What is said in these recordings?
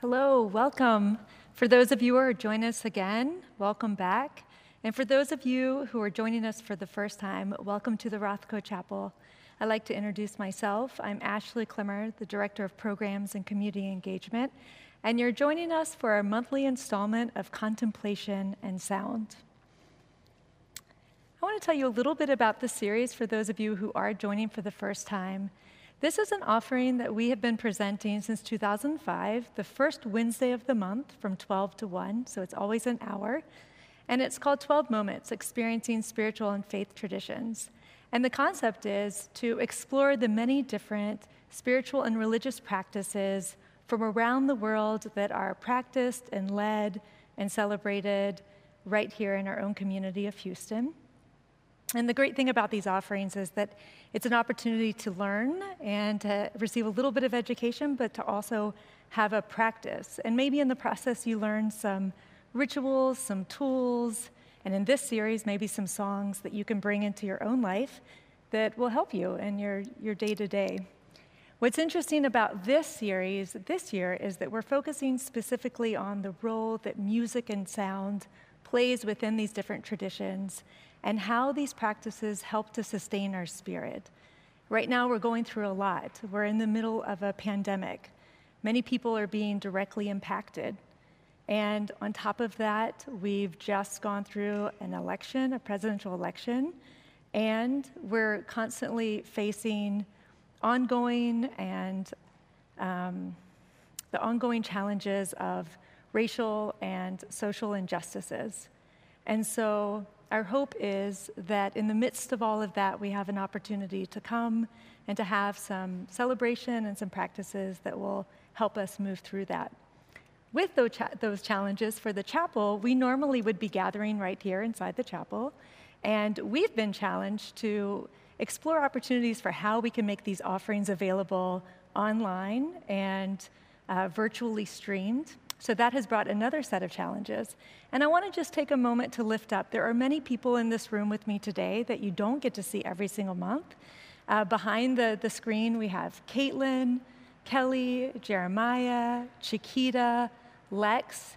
Hello, welcome. For those of you who are joining us again, welcome back. And for those of you who are joining us for the first time, welcome to the Rothko Chapel. I'd like to introduce myself. I'm Ashley Clemmer, the Director of Programs and Community Engagement, and you're joining us for our monthly installment of Contemplation and Sound. I want to tell you a little bit about the series for those of you who are joining for the first time. This is an offering that we have been presenting since 2005, the first Wednesday of the month from 12 to 1, so it's always an hour. And it's called 12 Moments Experiencing Spiritual and Faith Traditions. And the concept is to explore the many different spiritual and religious practices from around the world that are practiced and led and celebrated right here in our own community of Houston. And the great thing about these offerings is that it's an opportunity to learn and to receive a little bit of education, but to also have a practice. And maybe in the process, you learn some rituals, some tools, and in this series, maybe some songs that you can bring into your own life that will help you in your, your day-to-day. What's interesting about this series this year is that we're focusing specifically on the role that music and sound plays within these different traditions and how these practices help to sustain our spirit. Right now, we're going through a lot. We're in the middle of a pandemic. Many people are being directly impacted. And on top of that, we've just gone through an election, a presidential election, and we're constantly facing ongoing and um, the ongoing challenges of racial and social injustices. And so our hope is that in the midst of all of that, we have an opportunity to come and to have some celebration and some practices that will help us move through that. With those, cha- those challenges for the chapel, we normally would be gathering right here inside the chapel, and we've been challenged to explore opportunities for how we can make these offerings available online and uh, virtually streamed. So that has brought another set of challenges. And I want to just take a moment to lift up. There are many people in this room with me today that you don't get to see every single month. Uh, behind the, the screen, we have Caitlin, Kelly, Jeremiah, Chiquita, Lex,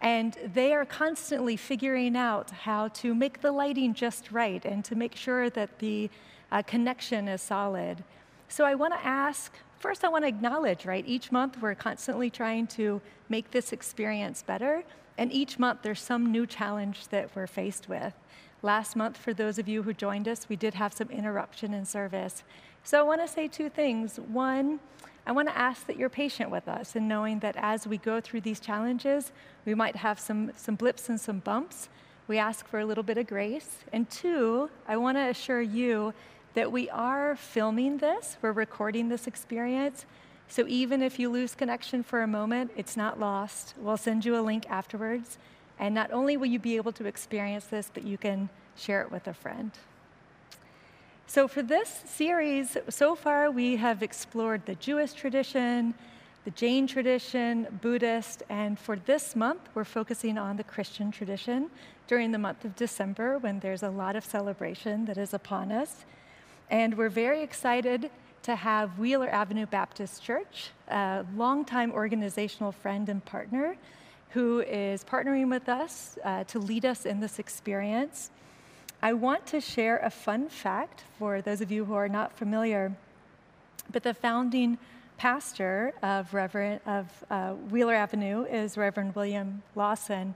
and they are constantly figuring out how to make the lighting just right and to make sure that the uh, connection is solid. So I want to ask first, I want to acknowledge, right? Each month we're constantly trying to make this experience better, and each month there's some new challenge that we're faced with. Last month, for those of you who joined us, we did have some interruption in service. So I want to say two things. One, I want to ask that you're patient with us and knowing that as we go through these challenges, we might have some, some blips and some bumps. We ask for a little bit of grace. And two, I want to assure you that we are filming this, we're recording this experience. So even if you lose connection for a moment, it's not lost. We'll send you a link afterwards. And not only will you be able to experience this, but you can share it with a friend. So, for this series, so far we have explored the Jewish tradition, the Jain tradition, Buddhist, and for this month we're focusing on the Christian tradition during the month of December when there's a lot of celebration that is upon us. And we're very excited to have Wheeler Avenue Baptist Church, a longtime organizational friend and partner, who is partnering with us uh, to lead us in this experience. I want to share a fun fact for those of you who are not familiar, but the founding pastor of Reverend of uh, Wheeler Avenue is Reverend William Lawson,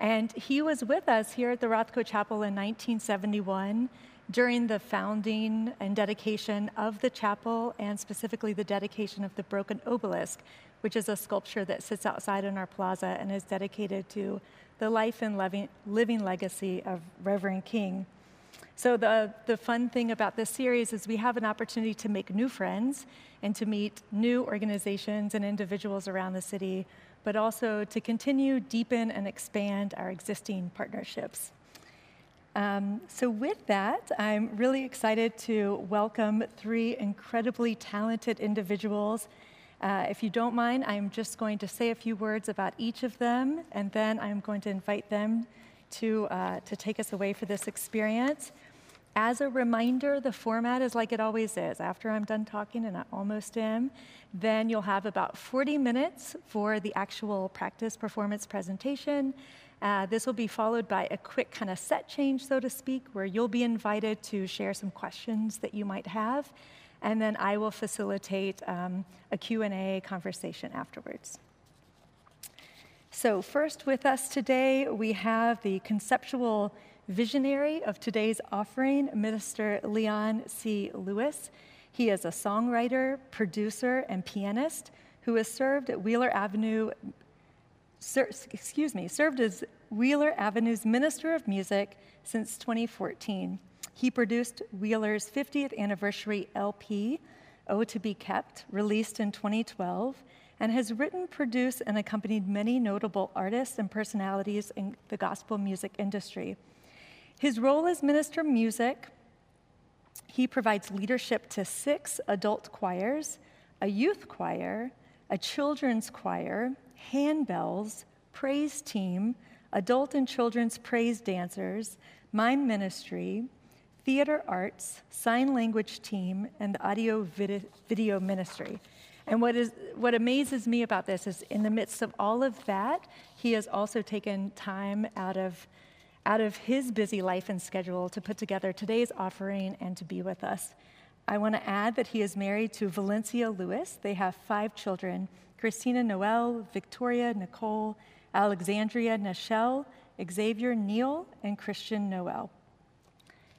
and he was with us here at the Rothko Chapel in 1971 during the founding and dedication of the chapel, and specifically the dedication of the broken obelisk, which is a sculpture that sits outside in our plaza and is dedicated to the life and living, legacy of Reverend King. So, the, the fun thing about this series is we have an opportunity to make new friends and to meet new organizations and individuals around the city, but also to continue, deepen, and expand our existing partnerships. Um, so, with that, I'm really excited to welcome three incredibly talented individuals. Uh, if you don't mind, I'm just going to say a few words about each of them, and then I'm going to invite them to, uh, to take us away for this experience. As a reminder, the format is like it always is. After I'm done talking, and I almost am, then you'll have about 40 minutes for the actual practice performance presentation. Uh, this will be followed by a quick kind of set change, so to speak, where you'll be invited to share some questions that you might have, and then I will facilitate um, a Q&A conversation afterwards. So first with us today, we have the conceptual visionary of today's offering, Minister Leon C. Lewis. He is a songwriter, producer, and pianist who has served at Wheeler Avenue, ser, excuse me, served as Wheeler Avenue's Minister of Music since 2014. He produced Wheeler's 50th anniversary LP, Oh to Be Kept, released in 2012, and has written, produced, and accompanied many notable artists and personalities in the gospel music industry. His role as minister of music, he provides leadership to six adult choirs, a youth choir, a children's choir, handbells, praise team, adult and children's praise dancers, mime ministry, theater arts, sign language team, and the audio video ministry. And what, is, what amazes me about this is in the midst of all of that, he has also taken time out of out of his busy life and schedule to put together today's offering and to be with us. I want to add that he is married to Valencia Lewis. They have five children Christina Noel, Victoria Nicole, Alexandria Nichelle, Xavier Neal, and Christian Noel.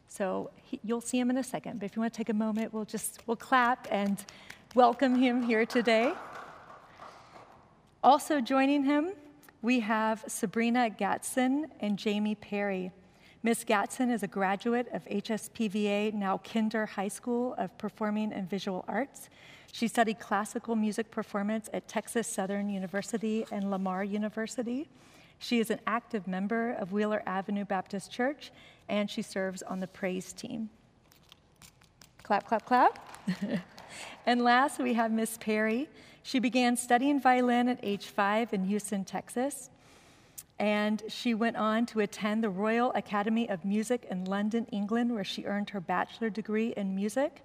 So he, you'll see him in a second, but if you want to take a moment, we'll just we'll clap and welcome him here today. Also joining him we have Sabrina Gatson and Jamie Perry. Ms. Gatson is a graduate of HSPVA, now Kinder High School of Performing and Visual Arts. She studied classical music performance at Texas Southern University and Lamar University. She is an active member of Wheeler Avenue Baptist Church, and she serves on the praise team. Clap, clap, clap. and last, we have Miss Perry. She began studying violin at age five in Houston, Texas. And she went on to attend the Royal Academy of Music in London, England, where she earned her bachelor degree in music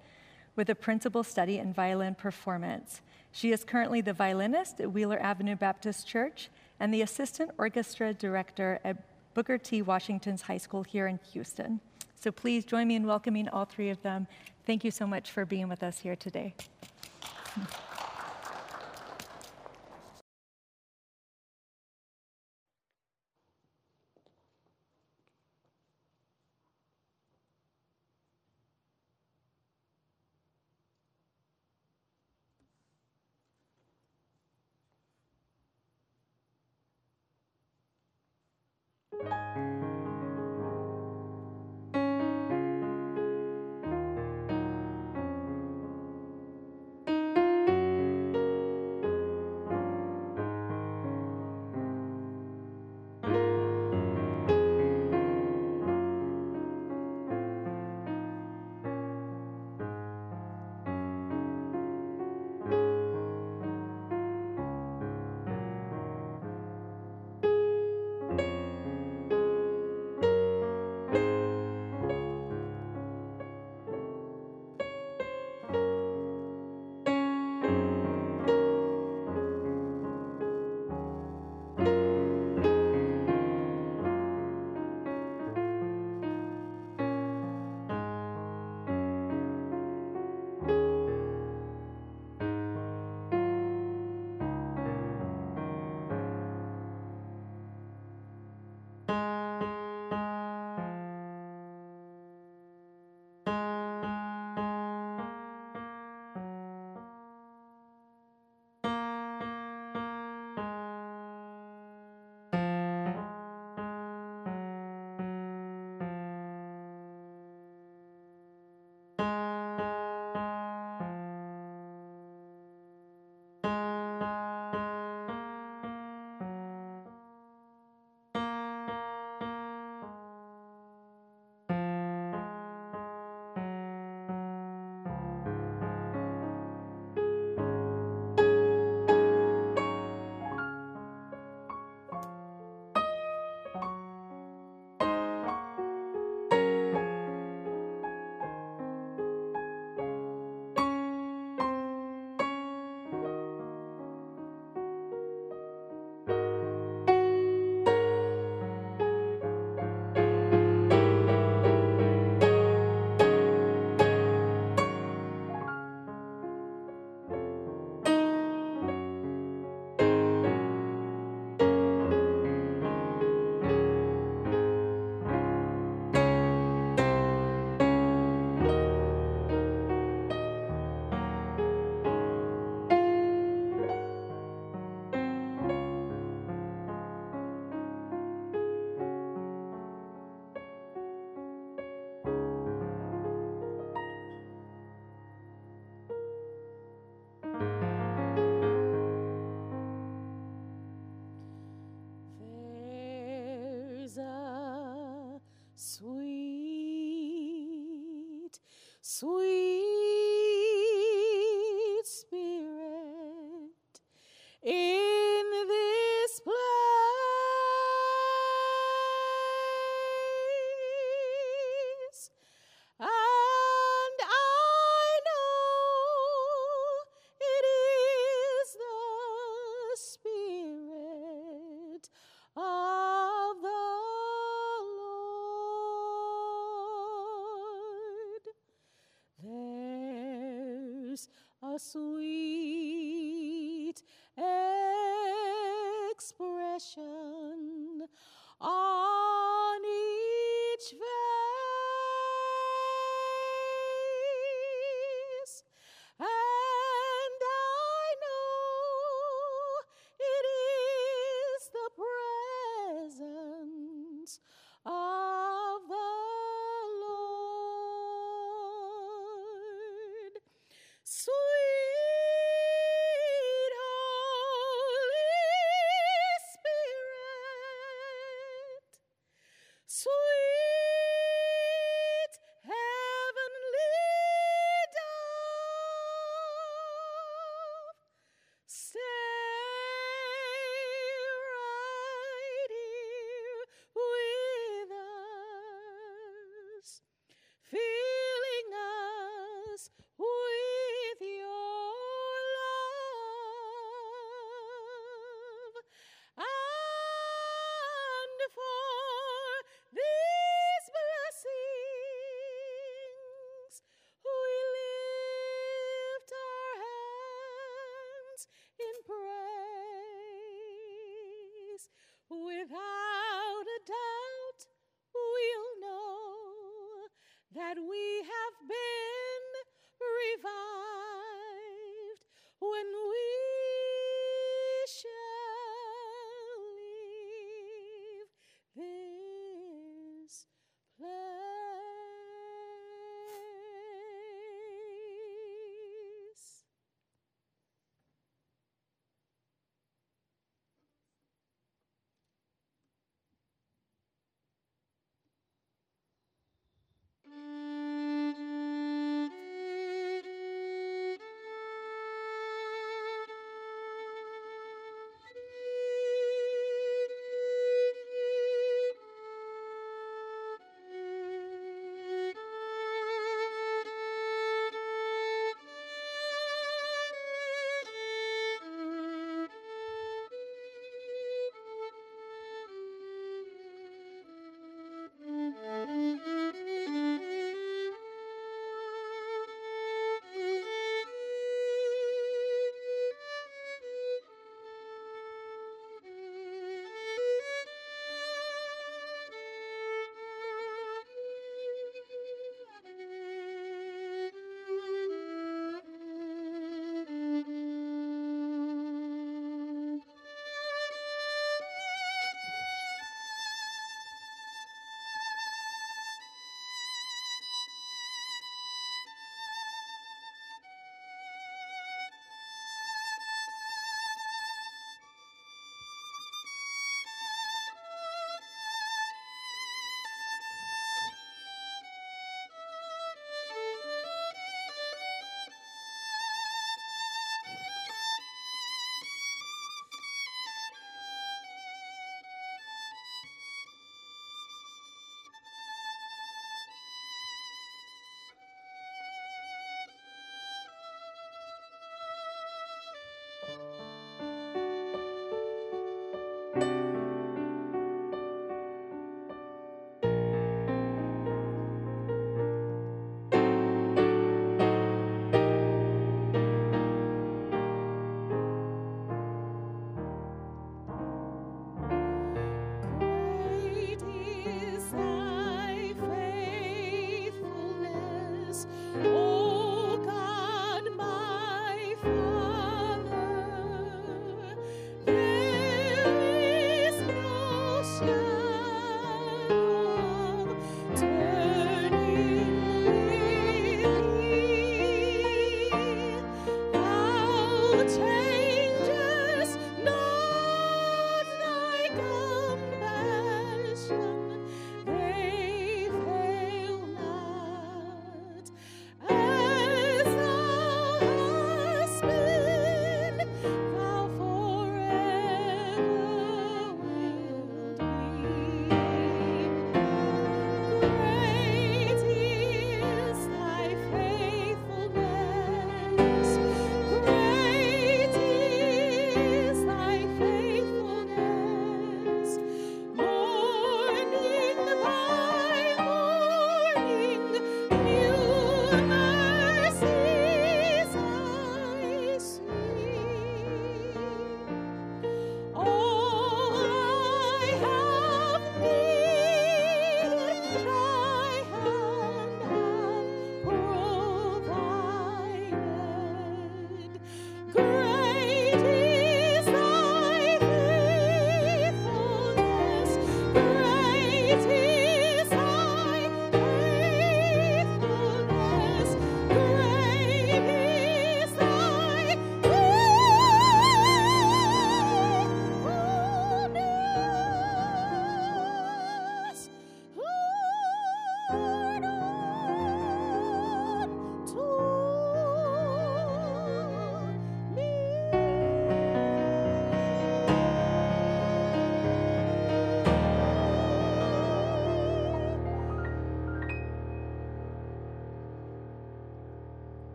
with a principal study in violin performance. She is currently the violinist at Wheeler Avenue Baptist Church and the assistant orchestra director at Booker T. Washington's High School here in Houston. So please join me in welcoming all three of them. Thank you so much for being with us here today. you a sweet expression in うん。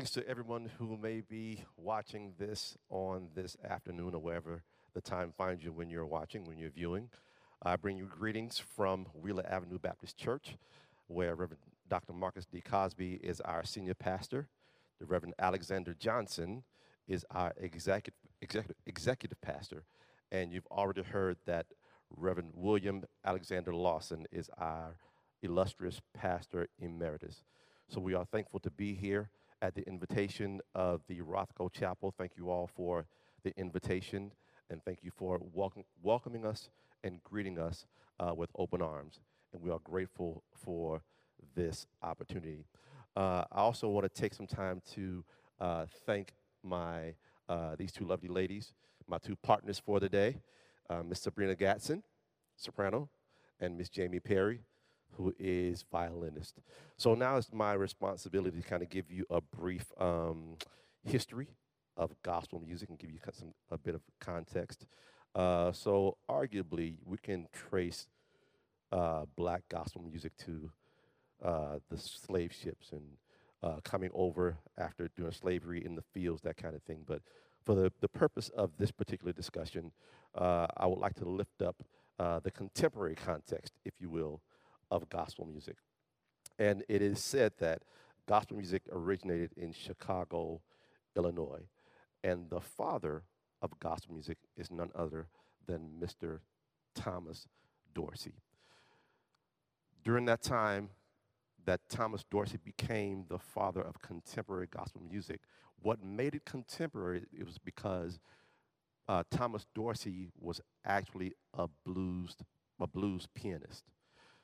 Greetings to everyone who may be watching this on this afternoon or wherever the time finds you when you're watching, when you're viewing. I bring you greetings from Wheeler Avenue Baptist Church, where Reverend Dr. Marcus D. Cosby is our senior pastor. The Reverend Alexander Johnson is our executive, executive, executive pastor. And you've already heard that Reverend William Alexander Lawson is our illustrious pastor emeritus. So we are thankful to be here at the invitation of the Rothko Chapel. Thank you all for the invitation, and thank you for welcome, welcoming us and greeting us uh, with open arms. And we are grateful for this opportunity. Uh, I also want to take some time to uh, thank my uh, these two lovely ladies, my two partners for the day, uh, Miss Sabrina Gatson, soprano, and Miss Jamie Perry, who is violinist. So now it's my responsibility to kind of give you a brief um, history of gospel music and give you some a bit of context. Uh, so arguably, we can trace uh, black gospel music to uh, the slave ships and uh, coming over after doing slavery in the fields, that kind of thing. But for the, the purpose of this particular discussion, uh, I would like to lift up uh, the contemporary context, if you will, of gospel music. And it is said that gospel music originated in Chicago, Illinois. And the father of gospel music is none other than Mr. Thomas Dorsey. During that time, that Thomas Dorsey became the father of contemporary gospel music. What made it contemporary it was because uh, Thomas Dorsey was actually a blues a blues pianist.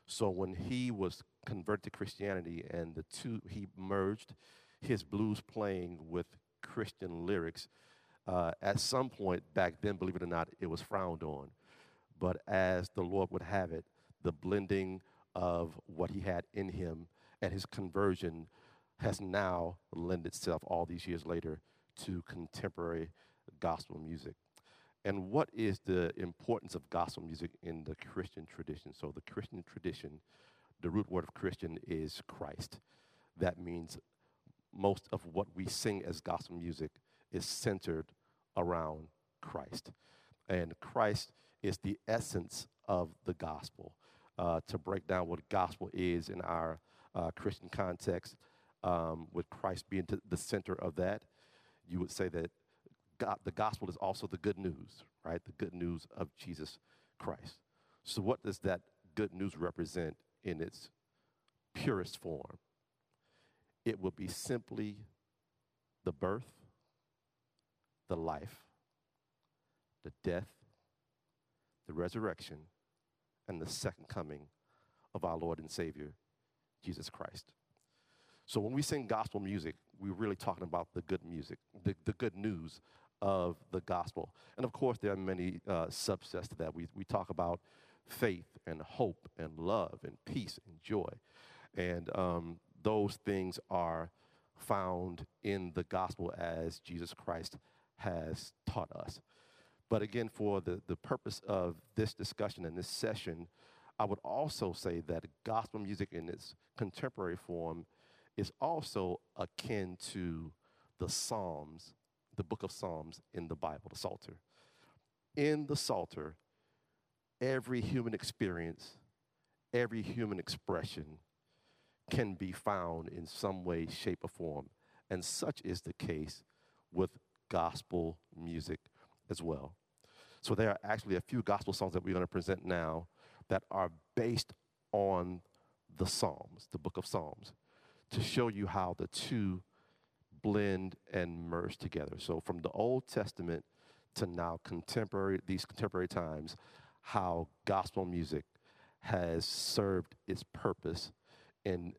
So when he was converted to Christianity and the two, he merged his blues playing with Christian lyrics. Uh, at some point back then, believe it or not, it was frowned on. But as the Lord would have it, the blending of what he had in him and his conversion has now lent itself all these years later to contemporary gospel music. And what is the importance of gospel music in the Christian tradition? So, the Christian tradition, the root word of Christian is Christ. That means most of what we sing as gospel music is centered around Christ. And Christ is the essence of the gospel. Uh, to break down what gospel is in our uh, Christian context, um, with Christ being the center of that, you would say that God, the gospel is also the good news, right? The good news of Jesus Christ. So, what does that good news represent in its purest form? It will be simply the birth, the life, the death, the resurrection, and the second coming of our Lord and Savior, Jesus Christ. So when we sing gospel music, we're really talking about the good music, the, the good news of the gospel. And of course, there are many uh, subsets to that. We, we talk about faith and hope and love and peace and joy. And um, those things are found in the gospel as Jesus Christ has taught us. But again, for the, the purpose of this discussion and this session, I would also say that gospel music in its contemporary form is also akin to the Psalms the book of Psalms in the Bible, the Psalter. In the Psalter, every human experience, every human expression can be found in some way, shape, or form. And such is the case with gospel music as well. So there are actually a few gospel songs that we're going to present now that are based on the Psalms, the book of Psalms, to show you how the two blend and merge together. So from the Old Testament to now contemporary, these contemporary times, how gospel music has served its purpose in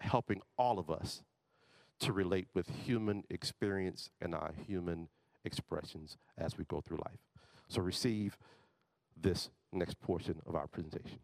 helping all of us to relate with human experience and our human expressions as we go through life. So receive this next portion of our presentation.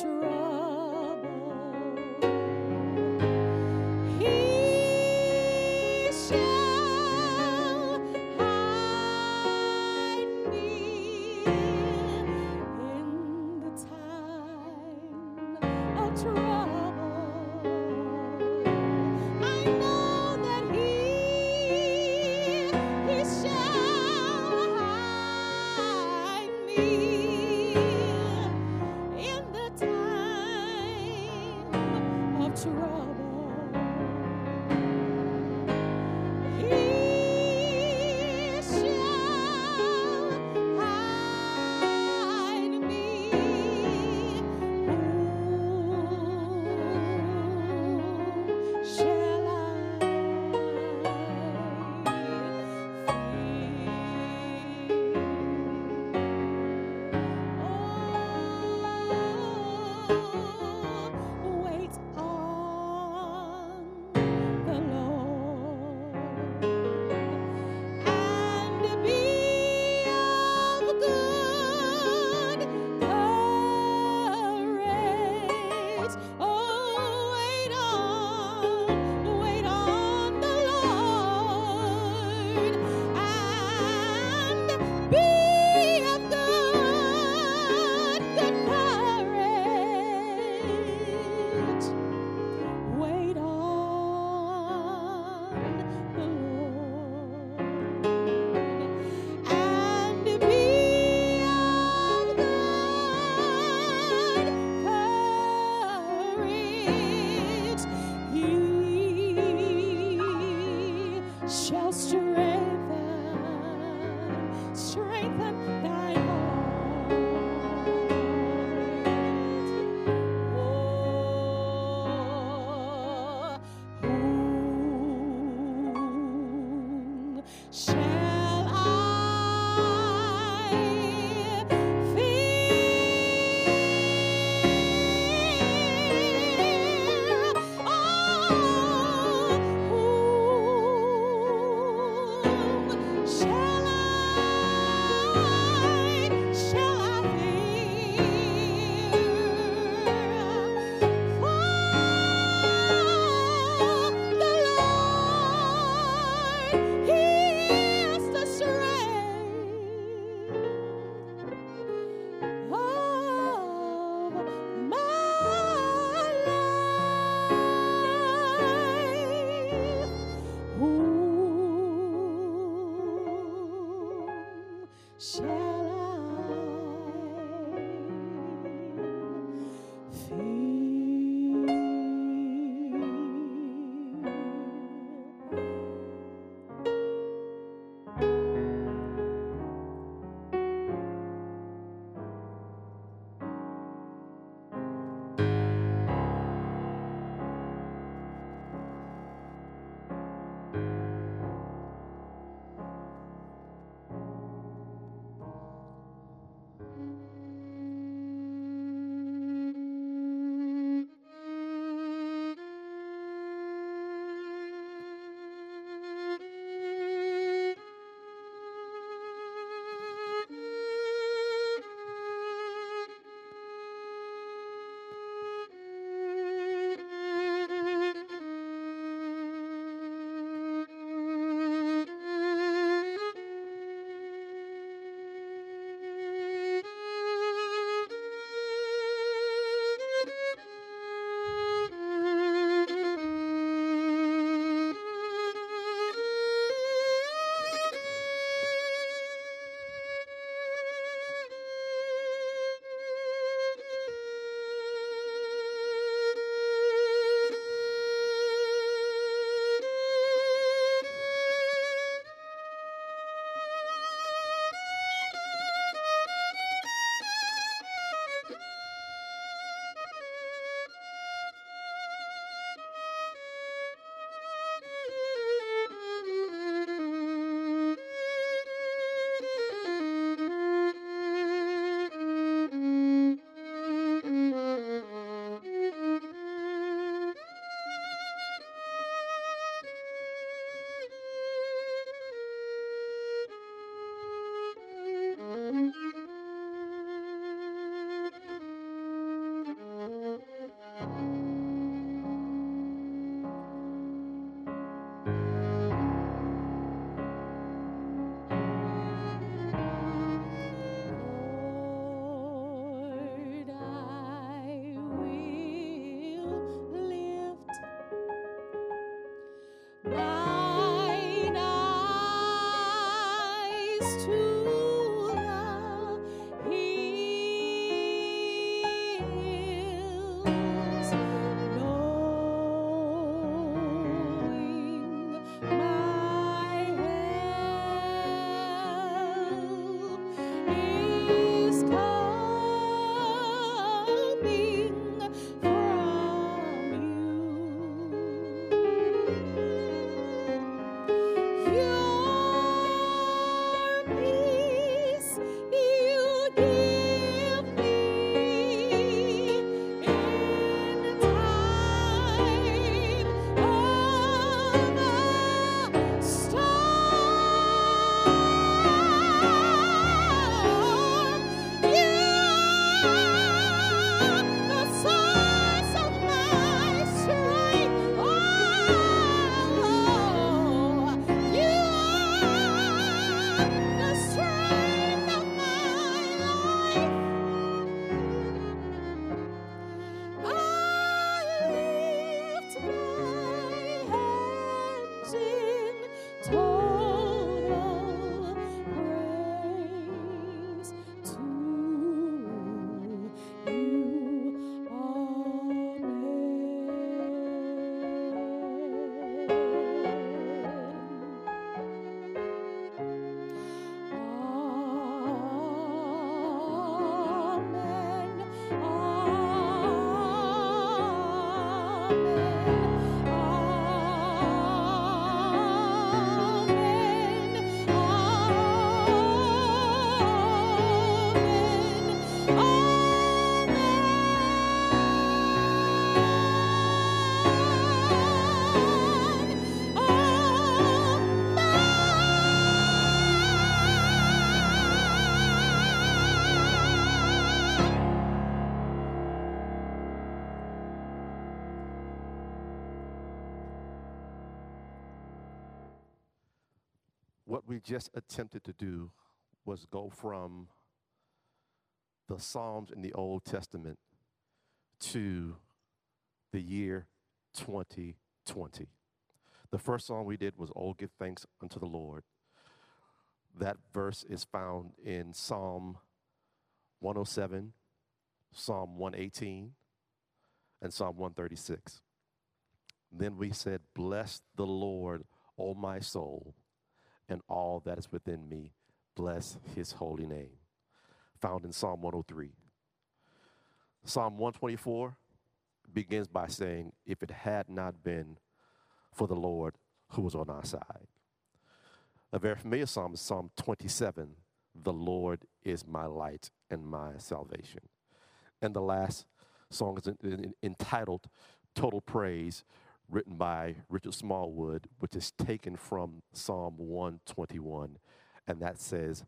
true. Just attempted to do was go from the Psalms in the Old Testament to the year 2020. The first song we did was Oh, Give Thanks Unto the Lord. That verse is found in Psalm 107, Psalm 118, and Psalm 136. Then we said, Bless the Lord, O my soul, and all that is within me. Bless his holy name. Found in Psalm 103. Psalm 124 begins by saying, If it had not been for the Lord who was on our side. A very familiar psalm is Psalm 27 The Lord is my light and my salvation. And the last song is en- en- entitled Total Praise, written by Richard Smallwood, which is taken from Psalm 121. And that says,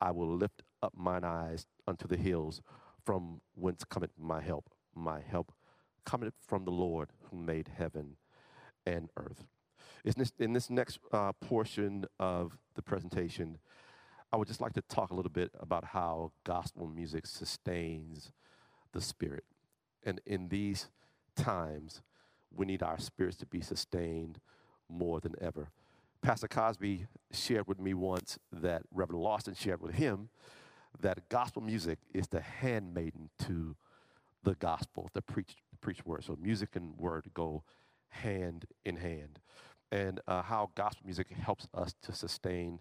I will lift up mine eyes unto the hills, from whence cometh my help. My help cometh from the Lord who made heaven and earth. In this, in this next uh, portion of the presentation, I would just like to talk a little bit about how gospel music sustains the spirit. And in these times, we need our spirits to be sustained more than ever. Pastor Cosby shared with me once that Reverend Lawson shared with him that gospel music is the handmaiden to the gospel, the preach, preach word. So music and word go hand in hand. And uh, how gospel music helps us to sustain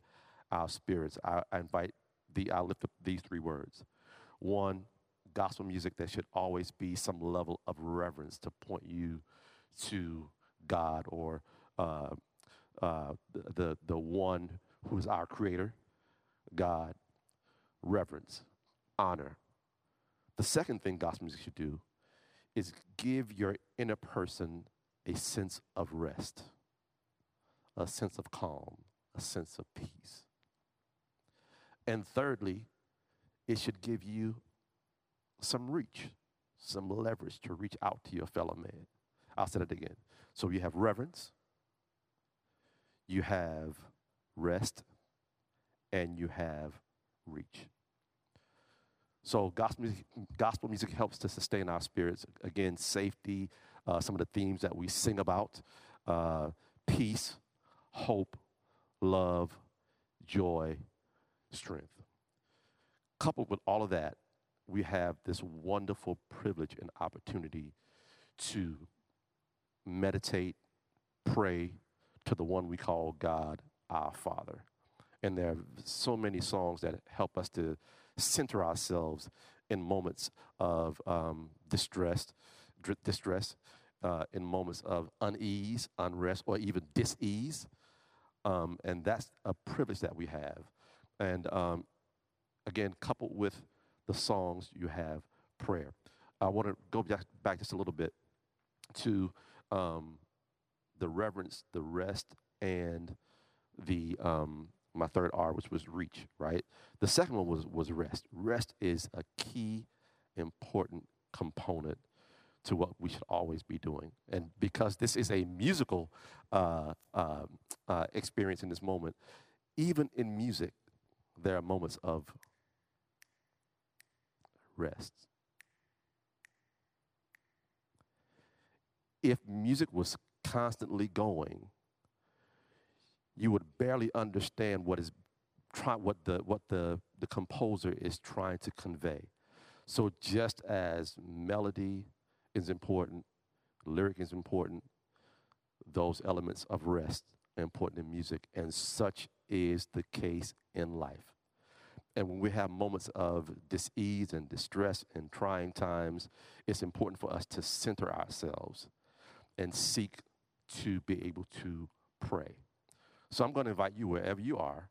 our spirits. I, I invite the, I lift up these three words. One, gospel music that should always be some level of reverence to point you to God or uh, uh, the, the, one who is our creator, God, reverence, honor. The second thing gospel music should do is give your inner person a sense of rest, a sense of calm, a sense of peace. And thirdly, it should give you some reach, some leverage to reach out to your fellow man. I'll say it again. So you have reverence, you have rest, and you have reach. So gospel music, gospel music helps to sustain our spirits. Again, safety, uh, some of the themes that we sing about, uh, peace, hope, love, joy, strength. Coupled with all of that, we have this wonderful privilege and opportunity to meditate, pray to the one we call God, our Father. And there are so many songs that help us to center ourselves in moments of um, distress, distress, uh, in moments of unease, unrest, or even dis-ease. Um, and that's a privilege that we have. And um, again, coupled with the songs, you have prayer. I want to go back, back just a little bit to um, the reverence, the rest, and the um, my third R, which was reach. Right. The second one was was rest. Rest is a key, important component to what we should always be doing. And because this is a musical uh, uh, uh, experience in this moment, even in music, there are moments of rest. If music was constantly going, you would barely understand what is try, what the what the the composer is trying to convey. So just as melody is important, lyric is important, those elements of rest are important in music, and such is the case in life. And when we have moments of dis-ease and distress and trying times, it's important for us to center ourselves and seek to be able to pray. So I'm going to invite you, wherever you are,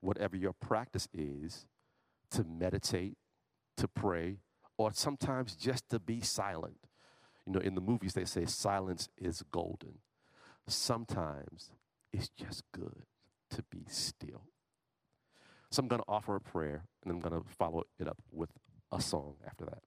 whatever your practice is, to meditate, to pray, or sometimes just to be silent. You know, in the movies, they say silence is golden. Sometimes it's just good to be still. So I'm going to offer a prayer and I'm going to follow it up with a song after that.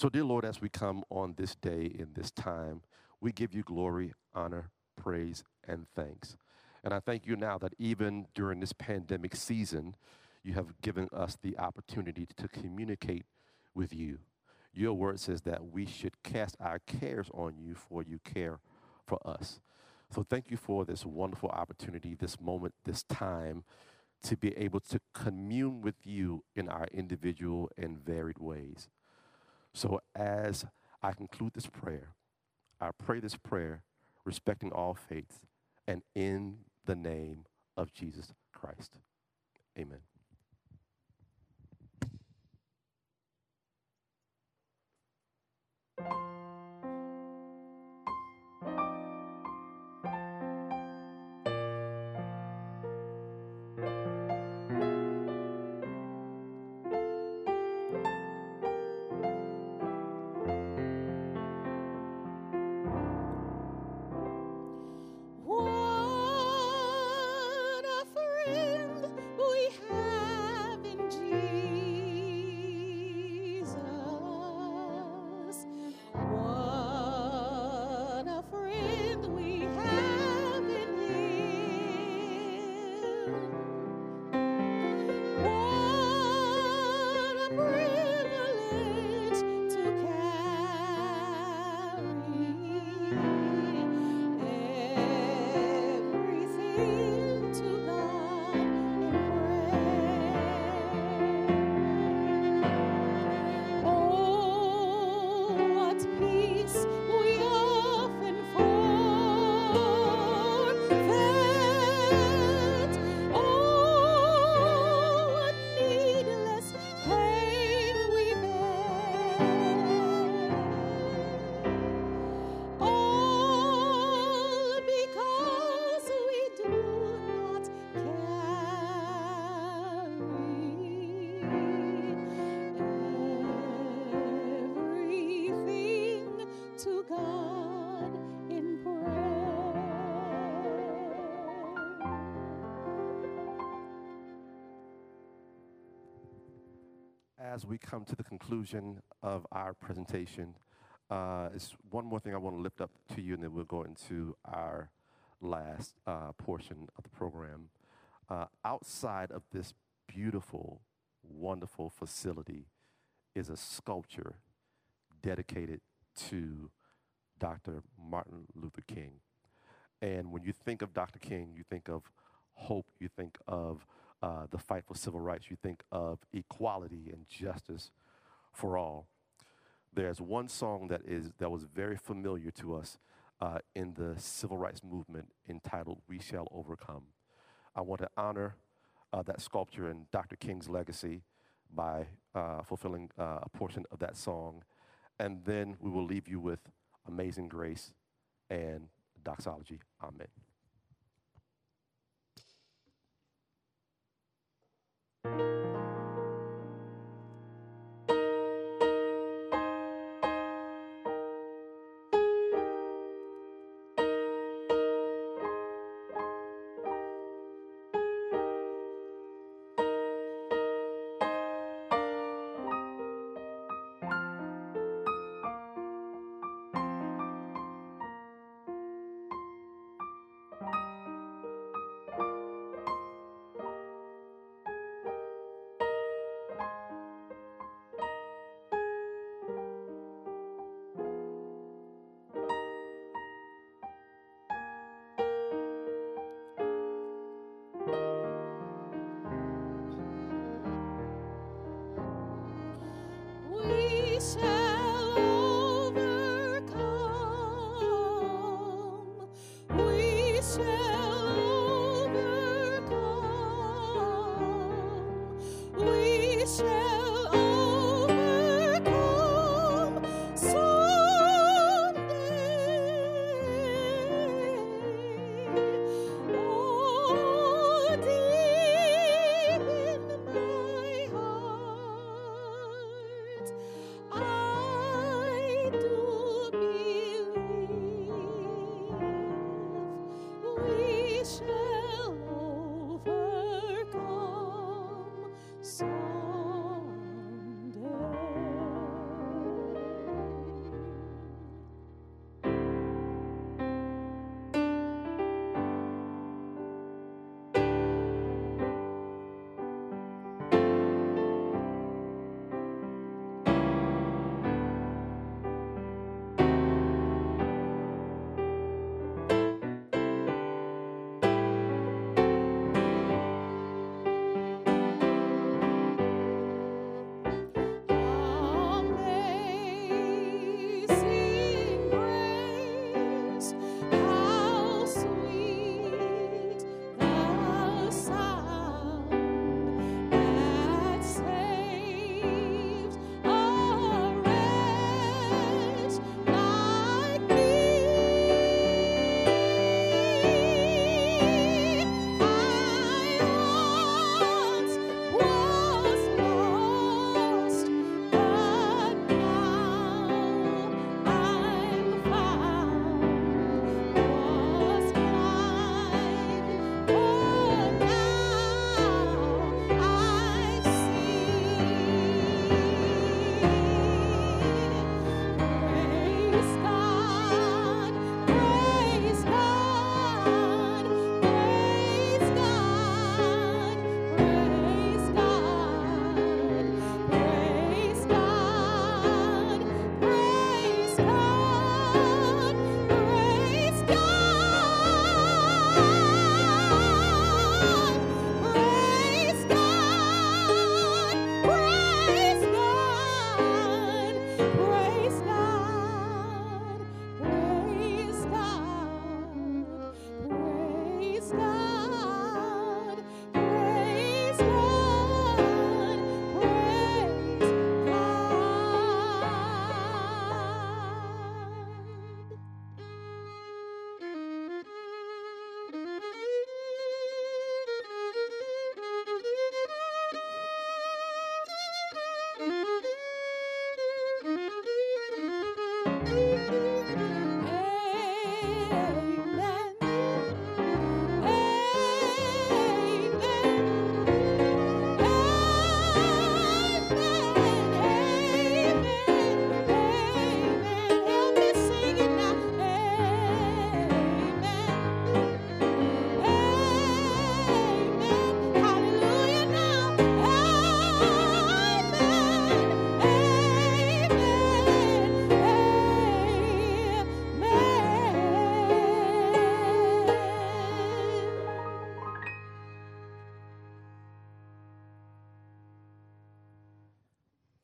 So, dear Lord, as we come on this day in this time, we give you glory, honor, praise, and thanks. And I thank you now that even during this pandemic season, you have given us the opportunity to communicate with you. Your word says that we should cast our cares on you, for you care for us. So thank you for this wonderful opportunity, this moment, this time to be able to commune with you in our individual and varied ways. So as I conclude this prayer, I pray this prayer respecting all faiths and in the name of Jesus Christ. Amen. As we come to the conclusion of our presentation, uh, is one more thing I want to lift up to you, and then we'll go into our last uh, portion of the program. Uh, outside of this beautiful, wonderful facility is a sculpture dedicated to Dr. Martin Luther King. And when you think of Dr. King, you think of hope, you think of uh, the fight for civil rights, you think of equality and justice for all. There's one song that is that was very familiar to us uh, in the civil rights movement entitled "We Shall Overcome." I want to honor uh, that sculpture and Dr. King's legacy by uh, fulfilling uh, a portion of that song, and then we will leave you with "Amazing Grace" and doxology. Amen.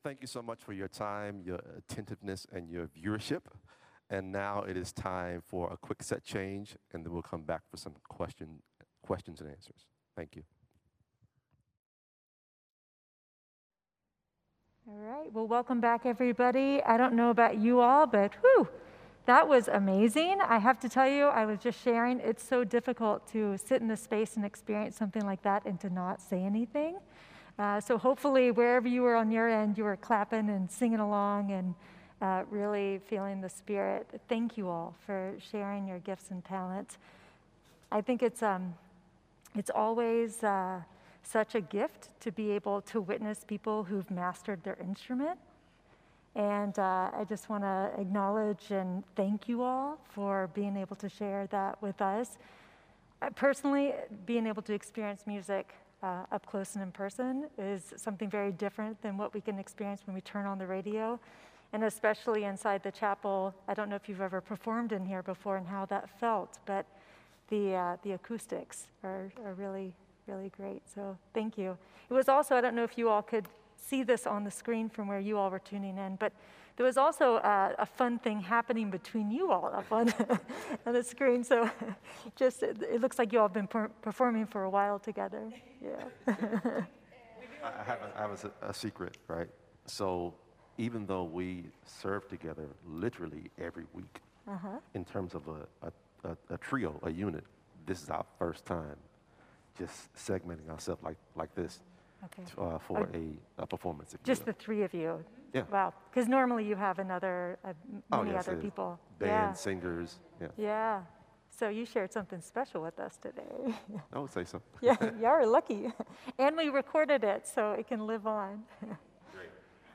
Thank you so much for your time, your attentiveness, and your viewership. And now it is time for a quick set change, and then we'll come back for some question, questions and answers. Thank you. All right. Well, welcome back, everybody. I don't know about you all, but whew, that was amazing. I have to tell you, I was just sharing, it's so difficult to sit in the space and experience something like that and to not say anything. Uh, so hopefully, wherever you were on your end, you were clapping and singing along and uh, really feeling the spirit. Thank you all for sharing your gifts and talents. I think it's um, it's always uh, such a gift to be able to witness people who've mastered their instrument. And uh, I just want to acknowledge and thank you all for being able to share that with us. Uh, Personally, being able to experience music uh, up close and in person is something very different than what we can experience when we turn on the radio. And especially inside the chapel, I don't know if you've ever performed in here before and how that felt, but the, uh, the acoustics are, are really, really great. So thank you. It was also, I don't know if you all could see this on the screen from where you all were tuning in, but there was also uh, a fun thing happening between you all up on, on the screen. So just, it, it looks like you all have been per- performing for a while together. Yeah. I have, a, I have a, a secret, right? So even though we serve together literally every week, in terms of a, a, a, a trio, a unit, this is our first time just segmenting ourselves like, like this Okay. t- uh, for a, a performance. if you Just will. the three of you? Yeah. Wow. Because normally you have another, uh, m- Oh, many yes, other people. Band, Yeah. singers, yeah. Yeah. So you shared something special with us today. I would say so. yeah, you are lucky. And we recorded it so it can live on. Great.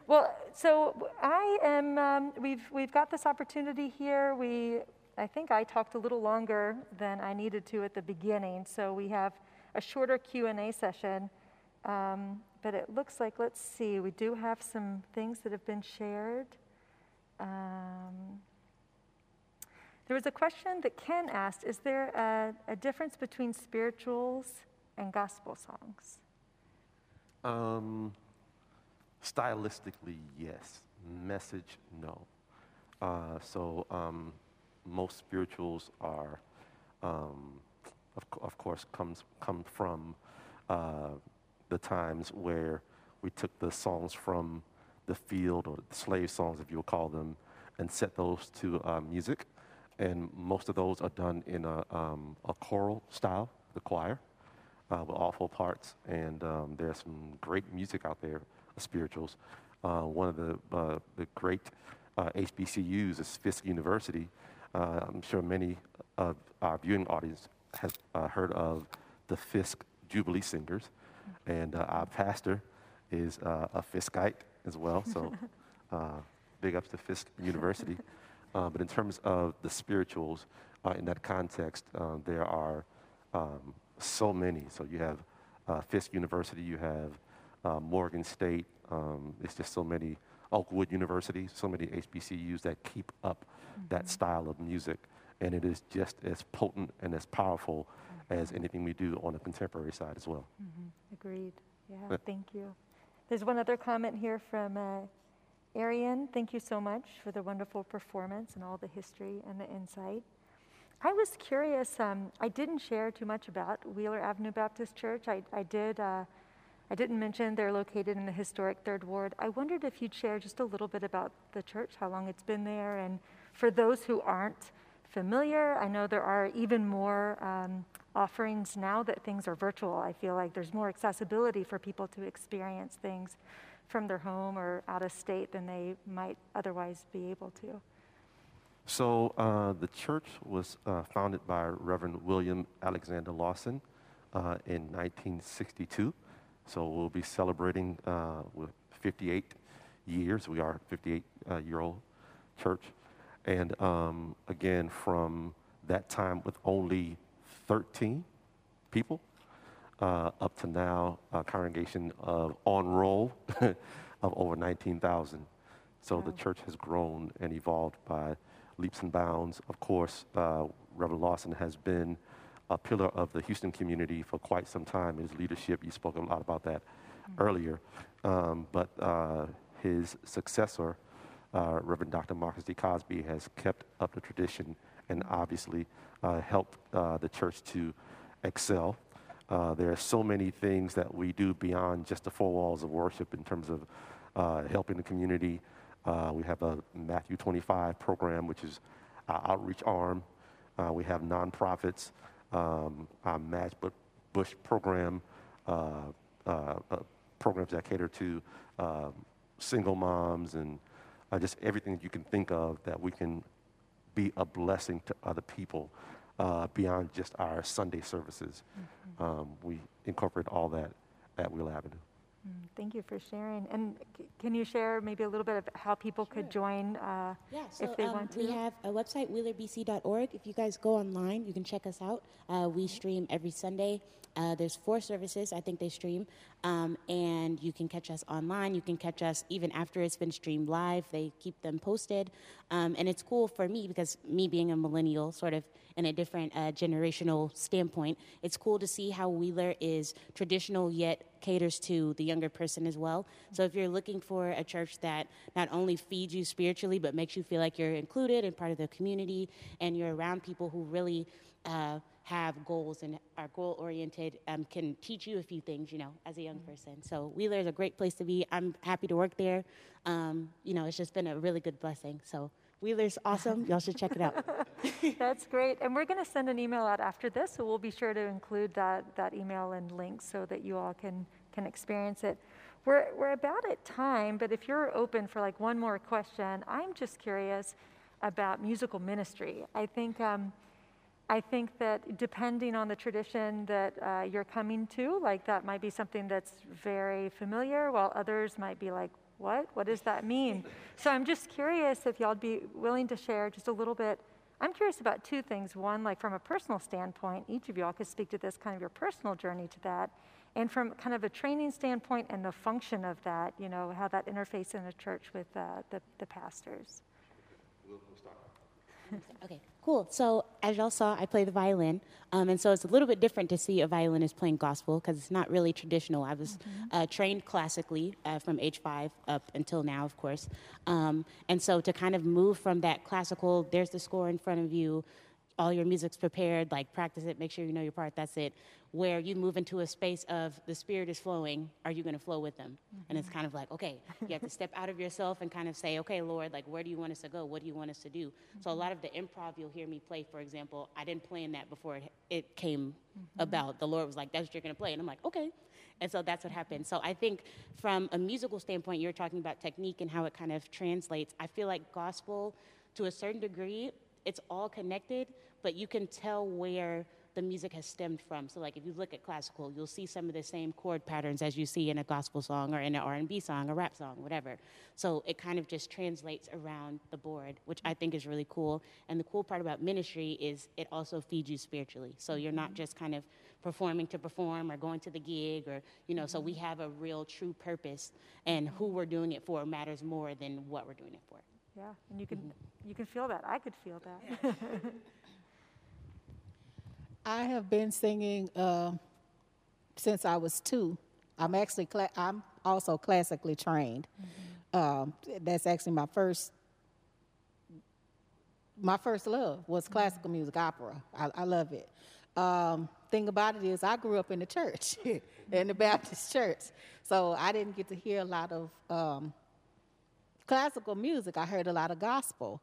Well, so w- I am, um, we've, we've got this opportunity here. We, I think I talked a little longer than I needed to at the beginning. So we have a shorter Q&A session. Um, but it looks like, let's see, we do have some things that have been shared. Um, there was a question that Ken asked, is there a, a difference between spirituals and gospel songs? Um, stylistically, yes. Message, no. Uh, so um, most spirituals are, um, of, of course, comes come from uh, the times where we took the songs from the field or the slave songs, if you will call them, and set those to uh, music. And most of those are done in a, um, a choral style, the choir uh, with all four parts, and um, there's some great music out there, uh, spirituals. Uh, one of the uh, the great uh, HBCUs is Fisk University. Uh, I'm sure many of our viewing audience has uh, heard of the Fisk Jubilee Singers, and uh, our pastor is uh, a Fiskite as well. So, uh, big ups to Fisk University. Uh, but in terms of the spirituals, uh, in that context, there are um, so many. So you have uh, Fisk University, you have uh, Morgan State. Um, it's just so many. Oakwood University, so many HBCUs that keep up that style of music, and it is just as potent and as powerful as anything we do on the contemporary side as well. Agreed. Yeah, Yeah. thank you. There's one other comment here from uh, Arian. Thank you so much for the wonderful performance and all the history and the insight. I was curious. Um, I didn't share too much about Wheeler Avenue Baptist Church. I, I did. Uh, I didn't mention they're located in the historic Third Ward. I wondered if you'd share just a little bit about the church, how long it's been there, and for those who aren't familiar, I know there are even more um, offerings now that things are virtual. I feel like there's more accessibility for people to experience things from their home or out of state than they might otherwise be able to. So uh, the church was uh, founded by Reverend William Alexander Lawson uh, in 1962. So we'll be celebrating uh, with 58 years. We are a 58 uh, year old church. And um, again, from that time with only 13 people uh, up to now, a congregation of on roll of over 19,000. So the church has grown and evolved by leaps and bounds. Of course, uh, Reverend Lawson has been a pillar of the Houston community for quite some time. His leadership, you spoke a lot about that earlier. Um, but uh, his successor, uh, Reverend Dr. Marcus D. Cosby, has kept up the tradition and obviously uh, helped uh, the church to excel. Uh, there are so many things that we do beyond just the four walls of worship in terms of uh, helping the community. Uh, we have a Matthew 25 program, which is our outreach arm. Uh, we have nonprofits, um, our Match Bush program, programs that cater to single moms and just everything that you can think of that we can be a blessing to other people uh, beyond just our Sunday services. Um, we incorporate all that at Wheeler Avenue. Mm, Thank you for sharing. And c- can you share maybe a little bit of how people could join? Uh, Yeah, so if they um, want to? we have a website, wheelerbc.org. If you guys go online, you can check us out. Uh, we stream every Sunday. Uh, there's four services I think they stream, um, and you can catch us online. You can catch us even after it's been streamed live. They keep them posted, um, and it's cool for me because me being a millennial, sort of in a different uh, generational standpoint, it's cool to see how Wheeler is traditional yet caters to the younger person as well. So if you're looking for a church that not only feeds you spiritually but makes you feel like you're included and part of the community, and you're around people who really uh, have goals and are goal oriented um, can teach you a few things, you know, as a young person. So Wheeler is a great place to be. I'm happy to work there. Um, you know, it's just been a really good blessing. So Wheeler's awesome. Y'all should check it out. That's great. And we're going to send an email out after this, so we'll be sure to include that, that email and link so that you all can, can experience it. We're, we're about at time, but if you're open for like one more question, I'm just curious about musical ministry. I think, um, I think that depending on the tradition that uh, you're coming to, like that might be something that's very familiar, while others might be like, what? What does that mean? so I'm just curious if y'all would be willing to share just a little bit. I'm curious about two things. One, like from a personal standpoint, each of y'all could speak to this kind of your personal journey to that. And from kind of a training standpoint and the function of that, you know, how that interface in a church with uh, the, the pastors. Okay, cool. So as y'all saw, I play the violin, um, and so it's a little bit different to see a violinist playing gospel because it's not really traditional. I was mm-hmm. uh, trained classically uh, from age five up until now, of course, um, and so to kind of move from that classical, there's the score in front of you, all your music's prepared, like practice it, make sure you know your part, that's it. Where you move into a space of the spirit is flowing, are you going to flow with them? Mm-hmm. And it's mm-hmm. kind of like, okay, you have to step out of yourself and kind of say, okay, Lord, like, where do you want us to go? What do you want us to do? Mm-hmm. So a lot of the improv you'll hear me play, for example, I didn't plan that before it, it came mm-hmm. about. The Lord was like, that's what you're going to play. And I'm like, okay. And so that's what happened. So I think from a musical standpoint, you're talking about technique and how it kind of translates. I feel like gospel, to a certain degree, it's all connected, but you can tell where the music has stemmed from. So like if you look at classical, you'll see some of the same chord patterns as you see in a gospel song or in an R&B song, a rap song, whatever. So it kind of just translates around the board, which I think is really cool. And the cool part about ministry is it also feeds you spiritually. So you're not mm-hmm. just kind of performing to perform or going to the gig or you know, so we mm-hmm. have a real true purpose and who we're doing it for matters more than what we're doing it for. Yeah, and you can mm-hmm. you can feel that. I could feel that. I have been singing uh, since I was two. I'm actually cla- I'm also classically trained. Mm-hmm. Um, that's actually my first my first love was mm-hmm. classical music, opera. I, I love it. Um, thing about it is, I grew up in the church, in the Baptist church, so I didn't get to hear a lot of um, classical music, I heard a lot of gospel,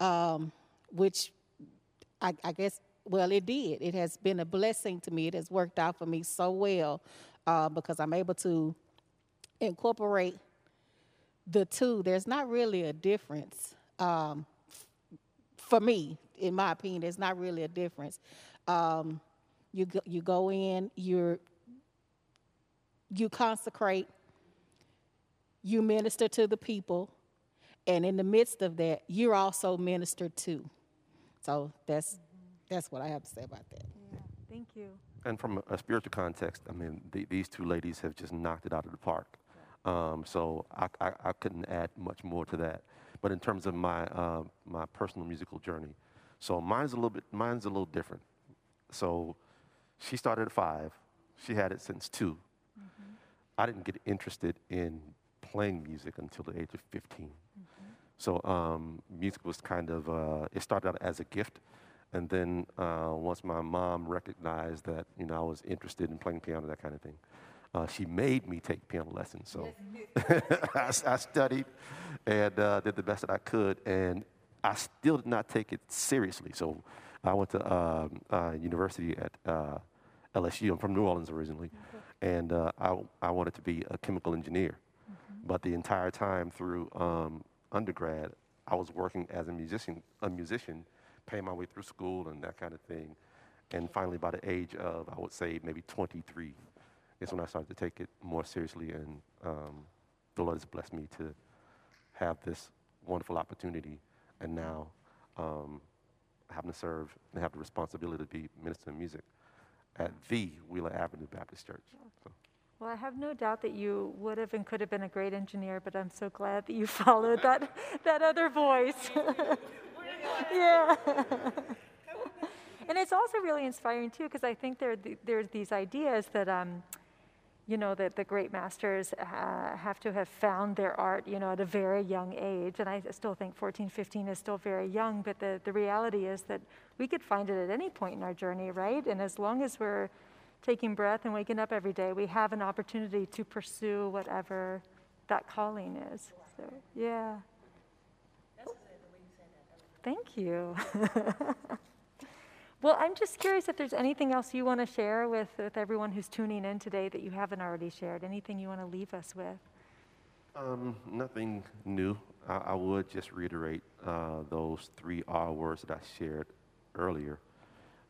um, which I, I, guess, well, it did. It has been a blessing to me. It has worked out for me so well uh, because I'm able to incorporate the two. There's not really a difference um, for me, in my opinion. There's not really a difference. Um, you go, you go in, you you consecrate, you minister to the people, and in the midst of that, you're also ministered to. So that's mm-hmm. that's what I have to say about that. Yeah, thank you. And from a, spiritual context, I mean, the, these two ladies have just knocked it out of the park. Um, so I, I, I, couldn't add much more to that. But in terms of my uh, my personal musical journey, so mine's a little bit mine's a little different. So she started at five. She had it since 2 mm-hmm. I didn't get interested in playing music until the age of 15. So um, music was kind of, uh, it started out as a gift. And then uh, once my mom recognized that, you know, I was interested in playing piano, that kind of thing, uh, she made me take piano lessons. So I, I, studied and uh, did the best that I could. And I still did not take it seriously. So I went to um, uh, university at uh, LSU. I'm from New Orleans originally. And I, I wanted to be a chemical engineer. Mm-hmm. But the entire time through um, undergrad, I was working as a musician, a musician, paying my way through school and that kind of thing. And finally, by the age of, I would say, maybe 23, is when I started to take it more seriously. And um, the Lord has blessed me to have this wonderful opportunity. And now, um, having to serve and have the responsibility to be minister of music at the Wheeler Avenue Baptist Church. Well, I have no doubt that you would have and could have been a great engineer, but I'm so glad that you followed that, that other voice. yeah. and it's also really inspiring, too, because I think there, there's these ideas that, um, you know, that the great masters uh, have to have found their art, you know, at a very young age. And I still think 14, 15 is still very young, but the, the reality is that we could find it at any point in our journey, right? And as long as we're taking breath and waking up every day, we have an opportunity to pursue whatever that calling is. So, yeah. Thank you. well, I'm just curious if there's anything else you want to share with, with everyone who's tuning in today that you haven't already shared. Anything you want to leave us with? Um, nothing new. I, I would just reiterate uh, those three R words that I shared earlier,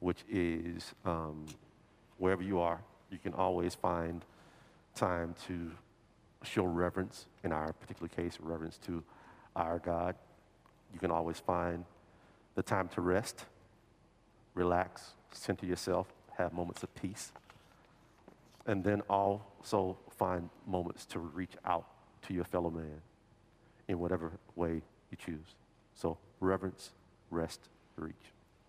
which is um, wherever you are, you can always find time to show reverence, in our particular case, reverence to our God. You can always find the time to rest, relax, center yourself, have moments of peace. And then also find moments to reach out to your fellow man in whatever way you choose. So, reverence, rest, reach.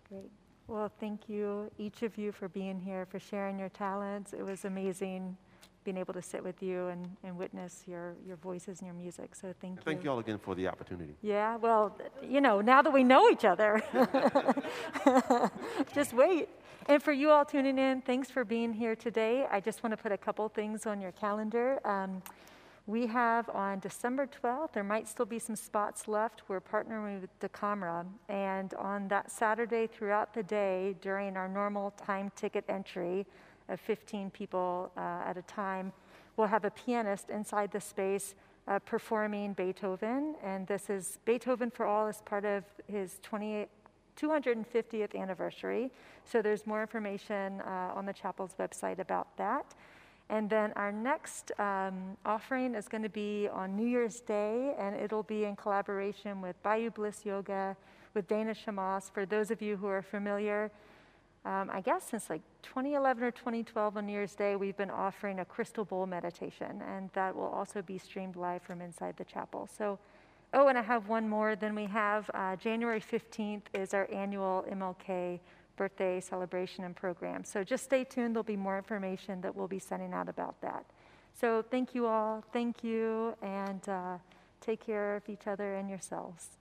Great. Well, thank you, each of you, for being here, for sharing your talents. It was amazing being able to sit with you and, and witness your, your voices and your music. So thank you. Thank you all again for the opportunity. Yeah, well, you know, now that we know each other, just wait. And for you all tuning in, thanks for being here today. I just want to put a couple things on your calendar. Um, we have on December 12th, there might still be some spots left. We're partnering with Da Camera. And on that Saturday throughout the day, during our normal time ticket entry, of 15 people uh, at a time. We'll have a pianist inside the space uh, performing Beethoven, and this is Beethoven for All as part of his 20, 250th anniversary. So there's more information uh, on the chapel's website about that. And then our next um, offering is going to be on New Year's Day, and it'll be in collaboration with Bayou Bliss Yoga, with Dana Shamas. For those of you who are familiar, um, I guess since like 2011 or 2012 on New Year's Day, we've been offering a crystal bowl meditation, and that will also be streamed live from inside the chapel. So, oh, and I have one more. Then we have uh, January 15th is our annual MLK birthday celebration and program. So just stay tuned. There'll be more information that we'll be sending out about that. So thank you all. Thank you, and uh, take care of each other and yourselves.